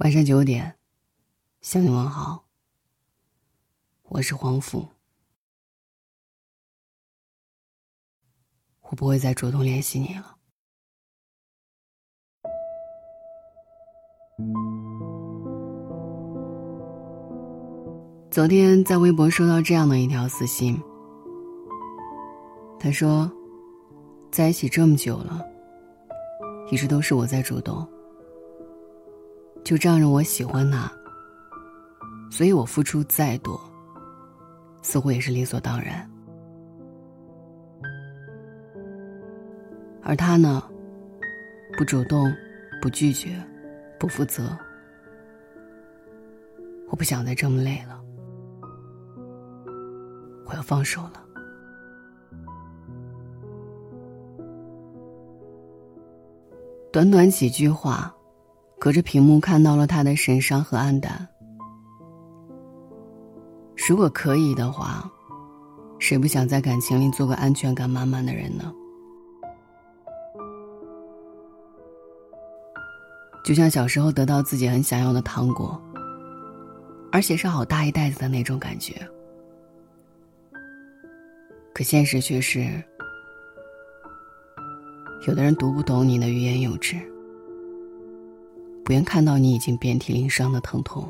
晚上九点，向你问好。我是黄甫，我不会再主动联系你了。昨天在微博收到这样的一条私信，他说：“在一起这么久了，一直都是我在主动。”就仗着我喜欢他，所以我付出再多，似乎也是理所当然。而他呢，不主动，不拒绝，不负责。我不想再这么累了，我要放手了。短短几句话。隔着屏幕看到了他的神伤和黯淡。如果可以的话，谁不想在感情里做个安全感满满的人呢？就像小时候得到自己很想要的糖果，而且是好大一袋子的那种感觉。可现实却是，有的人读不懂你的欲言又止。不愿看到你已经遍体鳞伤的疼痛。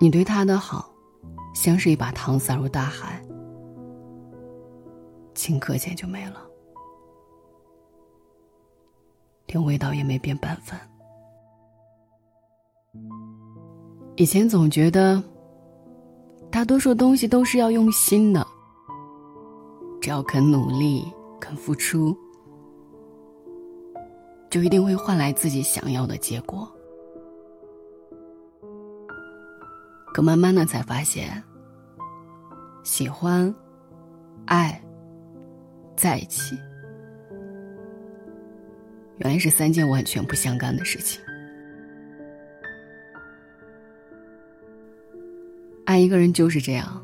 你对他的好，像是一把糖撒入大海，顷刻间就没了，连味道也没变半分。以前总觉得，大多数东西都是要用心的，只要肯努力，肯付出。就一定会换来自己想要的结果。可慢慢的才发现，喜欢、爱、在一起，原来是三件完全不相干的事情。爱一个人就是这样，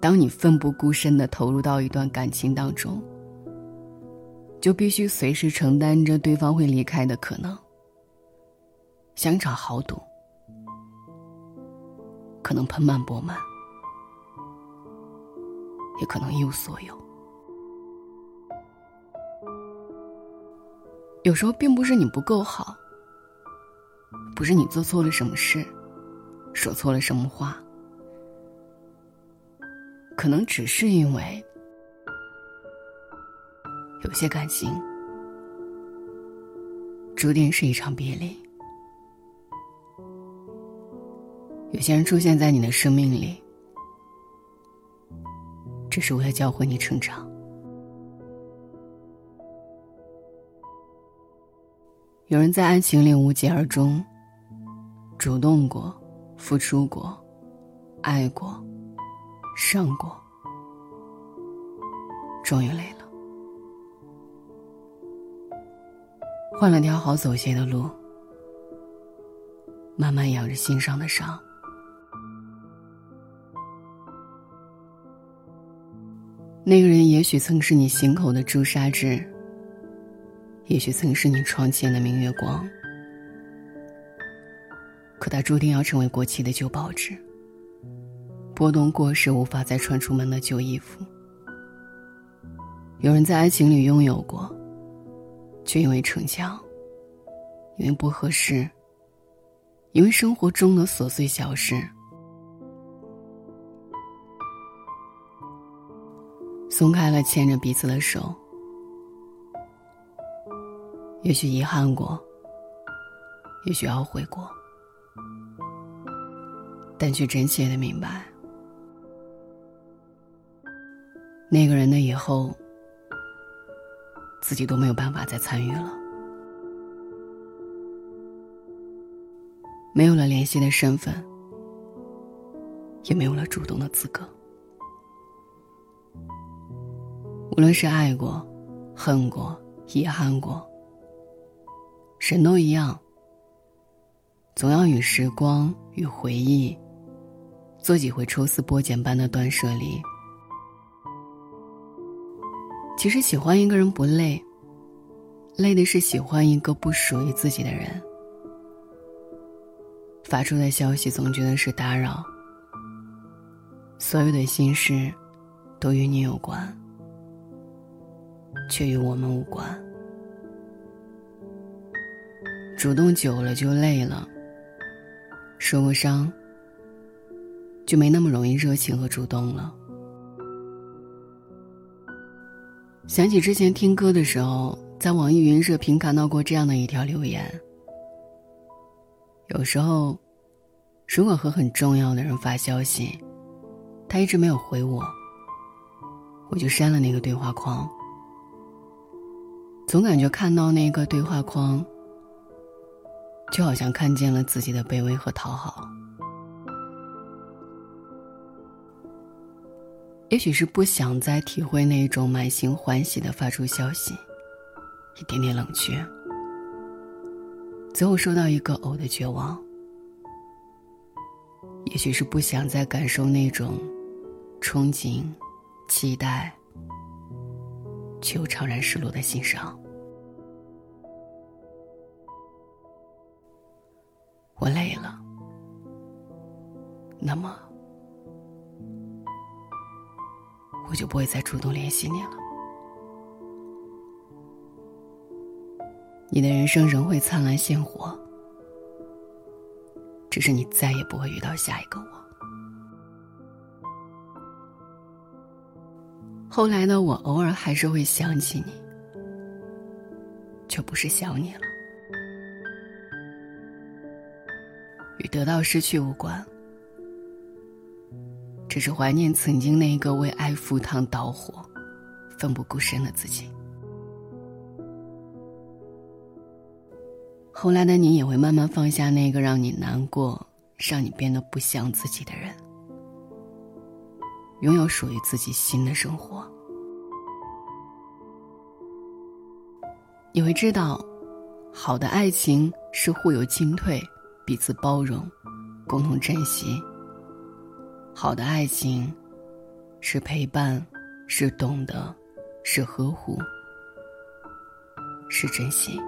当你奋不顾身的投入到一段感情当中。就必须随时承担着对方会离开的可能。想场豪赌，可能盆满钵满，也可能一无所有。有时候并不是你不够好，不是你做错了什么事，说错了什么话，可能只是因为。有些感情，注定是一场别离。有些人出现在你的生命里，只是为了教会你成长。有人在爱情里无疾而终，主动过，付出过，爱过，伤过，终于累了。换了条好走些的路，慢慢养着心上的伤。那个人也许曾是你心口的朱砂痣，也许曾是你窗前的明月光，可他注定要成为过期的旧报纸，拨动过时无法再穿出门的旧衣服。有人在爱情里拥有过。却因为逞强，因为不合适，因为生活中的琐碎小事，松开了牵着彼此的手。也许遗憾过，也许懊悔过，但却真切的明白，那个人的以后。自己都没有办法再参与了，没有了联系的身份，也没有了主动的资格。无论是爱过、恨过、遗憾过，人都一样，总要与时光与回忆做几回抽丝剥茧般的断舍离。其实喜欢一个人不累，累的是喜欢一个不属于自己的人，发出的消息总觉得是打扰，所有的心事都与你有关，却与我们无关。主动久了就累了，受过伤就没那么容易热情和主动了。想起之前听歌的时候。在网易云热评看到过这样的一条留言：有时候，如果和很重要的人发消息，他一直没有回我，我就删了那个对话框。总感觉看到那个对话框，就好像看见了自己的卑微和讨好。也许是不想再体会那种满心欢喜的发出消息。一点点冷却，最后收到一个“偶”的绝望。也许是不想再感受那种憧憬、期待，却又怅然失落的心伤。我累了，那么我就不会再主动联系你了。你的人生仍会灿烂鲜活，只是你再也不会遇到下一个我。后来的我偶尔还是会想起你，却不是想你了，与得到失去无关，只是怀念曾经那个为爱赴汤蹈火、奋不顾身的自己。后来的你也会慢慢放下那个让你难过、让你变得不像自己的人，拥有属于自己新的生活。你会知道，好的爱情是互有进退、彼此包容、共同珍惜。好的爱情，是陪伴，是懂得，是呵护，是珍惜。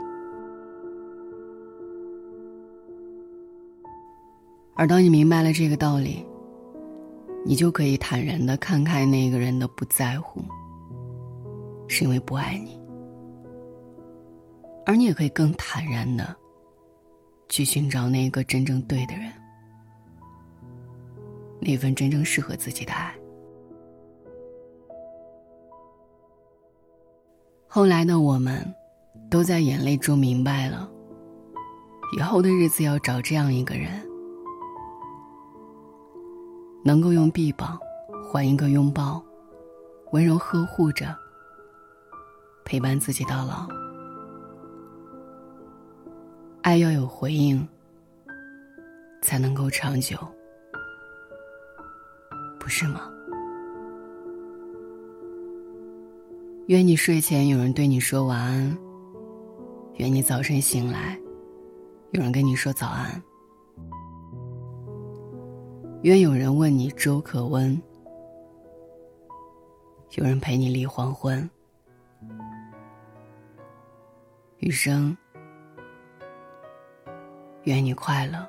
而当你明白了这个道理，你就可以坦然的看开那个人的不在乎，是因为不爱你；而你也可以更坦然的去寻找那个真正对的人，那份真正适合自己的爱。后来的我们，都在眼泪中明白了，以后的日子要找这样一个人。能够用臂膀换一个拥抱，温柔呵护着，陪伴自己到老。爱要有回应，才能够长久，不是吗？愿你睡前有人对你说晚安，愿你早晨醒来，有人跟你说早安。愿有人问你粥可温，有人陪你立黄昏。余生，愿你快乐，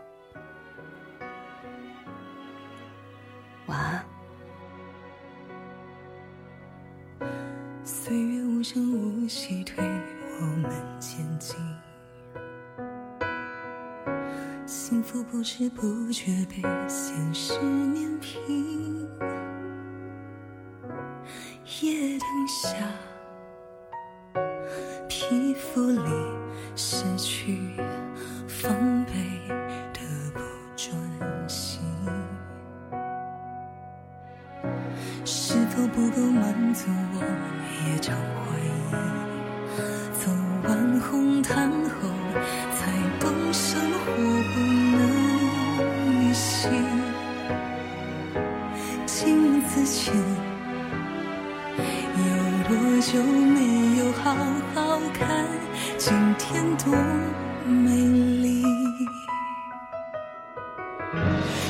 却被现实碾平，夜灯下，皮肤里失去防备的不专心，是否不够满足？我也常怀疑，走完红毯后就没有好好看今天多美丽，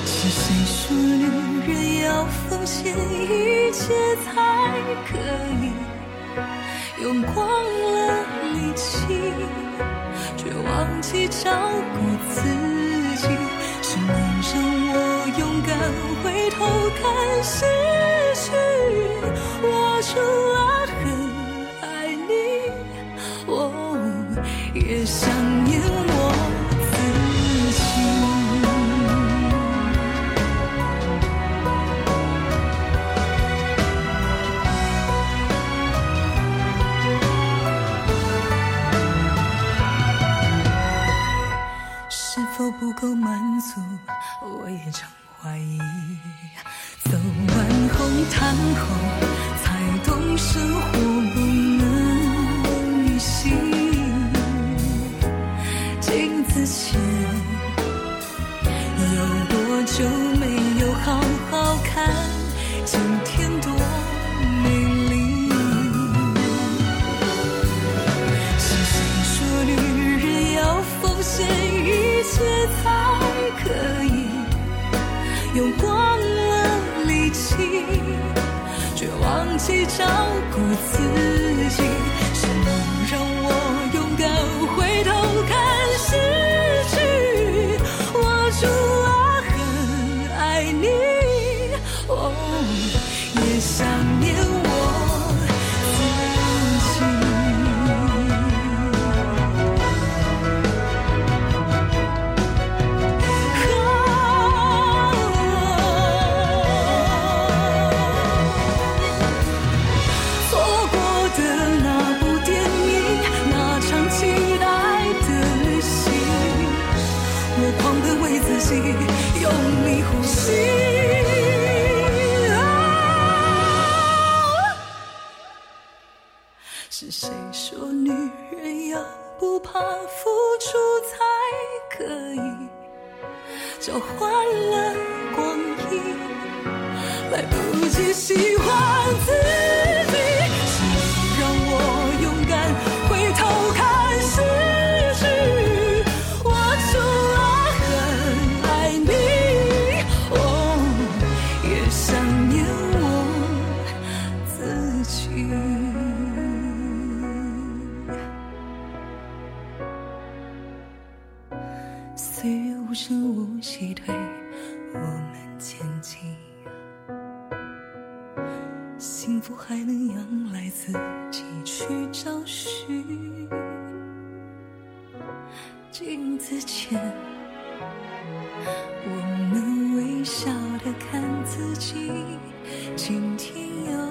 是谁说女人要奉献一切才可以用光了力气，却忘记照顾自己，是你让我勇敢回头看失去，我除了。sound 前有多久没有好好看今天多美丽？是谁说女人要奉献一切才可以？用光了力气却忘记照顾自己。see 看自己倾听有